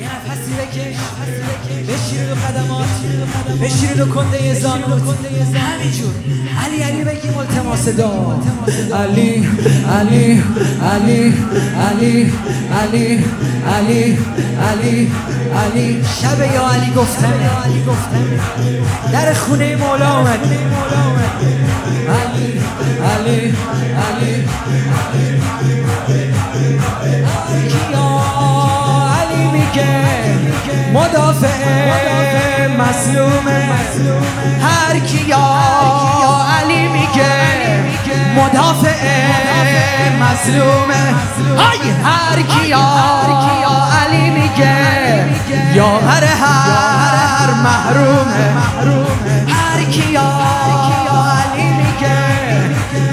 یه نفسی بکش بشیر رو قدمات بشیر رو کنده زانوت. همینجور. علی علی بگیم التماس دا علی علی علی علی علی علی علی علی. شب یا علی گفتم در خونه مولا آمد علی علی علی علی. مدافع های هر کیا علی میگه یاور هر محرومه. هر کیا علی میگه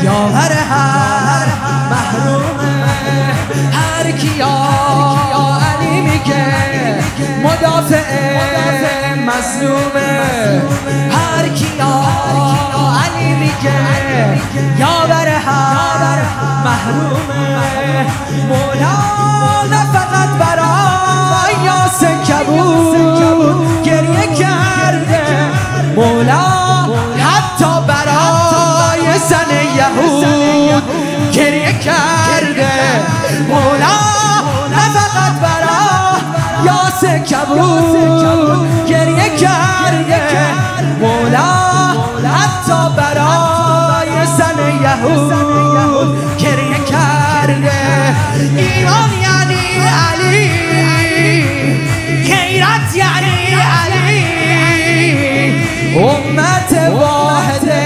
یاور هر محرومه. هر کیا علی میگه مدافع مظلومه. هر کیا میگه یاور هر محرومه مولا نه فقط برای یاس کبود گریه کرده مولا حتی برای زن یهود گریه کرده مولا نه فقط برای یاس کبود گریه کرده حتی برای زن یهود گریه کرده. ایمان یعنی علی غیرت یعنی علی. امت واحده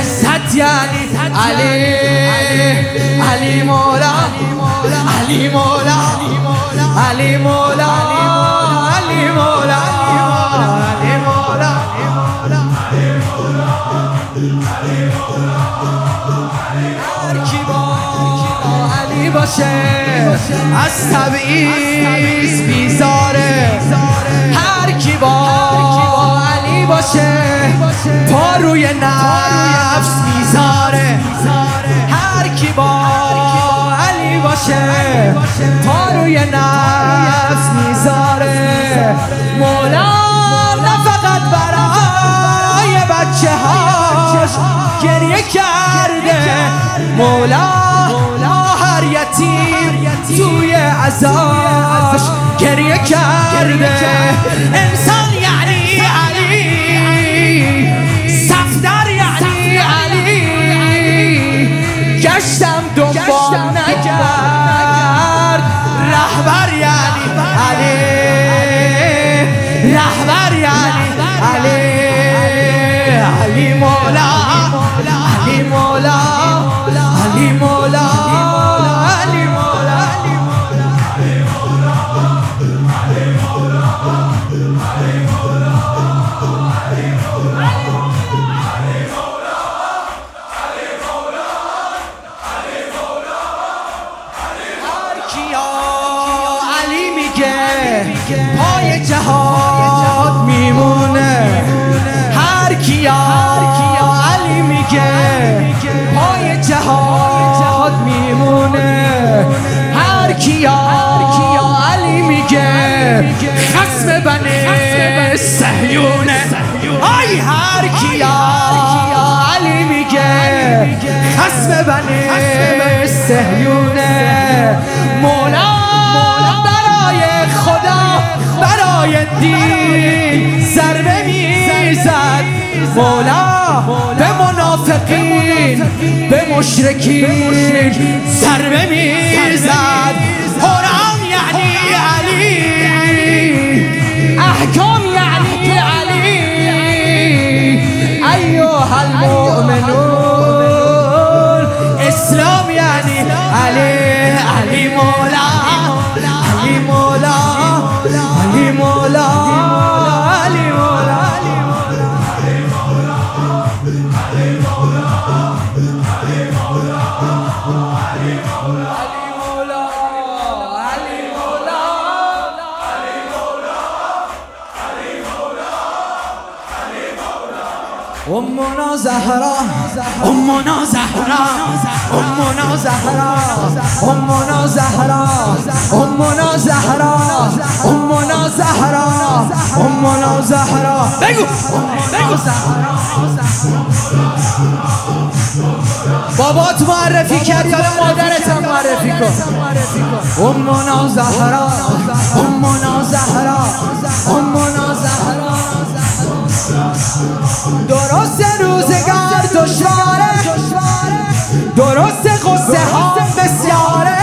عزت یعنی علی. علی مولا علی مولا علی مولا. هر کی با علی باشه از تبعیض بیزاره. هر کی با علی باشه پا روی نفس می‌ذاره هر کی با علی باشه پا روی نفس می‌ذاره مولا نه فقط برای بچه هاش گریه کرده. مولا هر یتیم توی عزاش گریه کرده. انسان کیا علی میگه. خسم بنی سهیونه آی هر کیا علی میگه. خسم بنی سهیونه مولا برای خدا برای دین ضربه می‌زد. مولا به منافقین به مشرکین ضربه می‌زد. My God. امنا زهرا امنا زهرا امنا زهرا امنا زهرا امنا زهرا امنا زهرا امنا زهرا بگو بگو بابات معرفی کرد یا مادرت هم معرفی کن امنا زهرا امنا زهرا درست قصه ها بسیاره.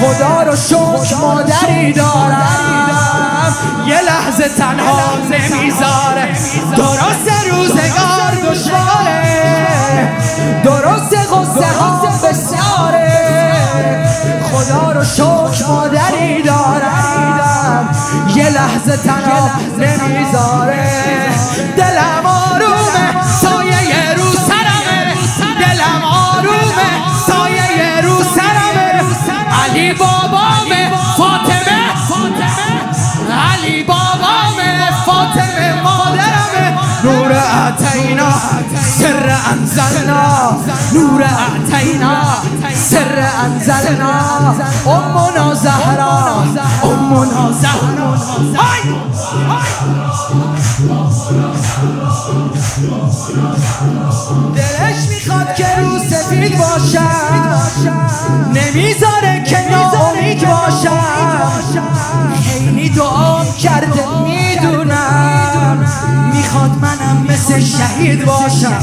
خدا رو شکر مادری دارم. یه لحظه تنها نمی‌ذاره درست روزگار دشواره. درست قصه ها بسیاره. خدا رو شکر مادری دارم. یه لحظه تنها نمی‌ذاره نور اتینا سر انزلنا نور اتینا سر انزلنا. امنا زهرا امنا زهرا دلش می‌خواد که رو سفید باشم نمی‌ذاره که ناامید باشم خیلی دعا کرده مثل شهید باشم.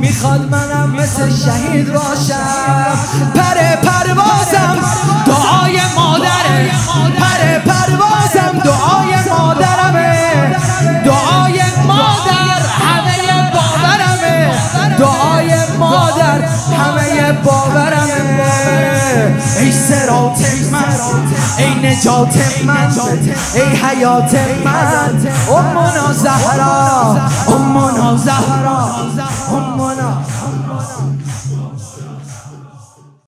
می‌خواد منم مثل شهید باشم. پر پروازم دعای مادره. پر پروازم دعای مادرمه. دعای مادر همه باورمه. دعای مادر همه باورمه. ای سرات من ای نجات من ای حیات من. امنا زهرا امنا زهرا امنا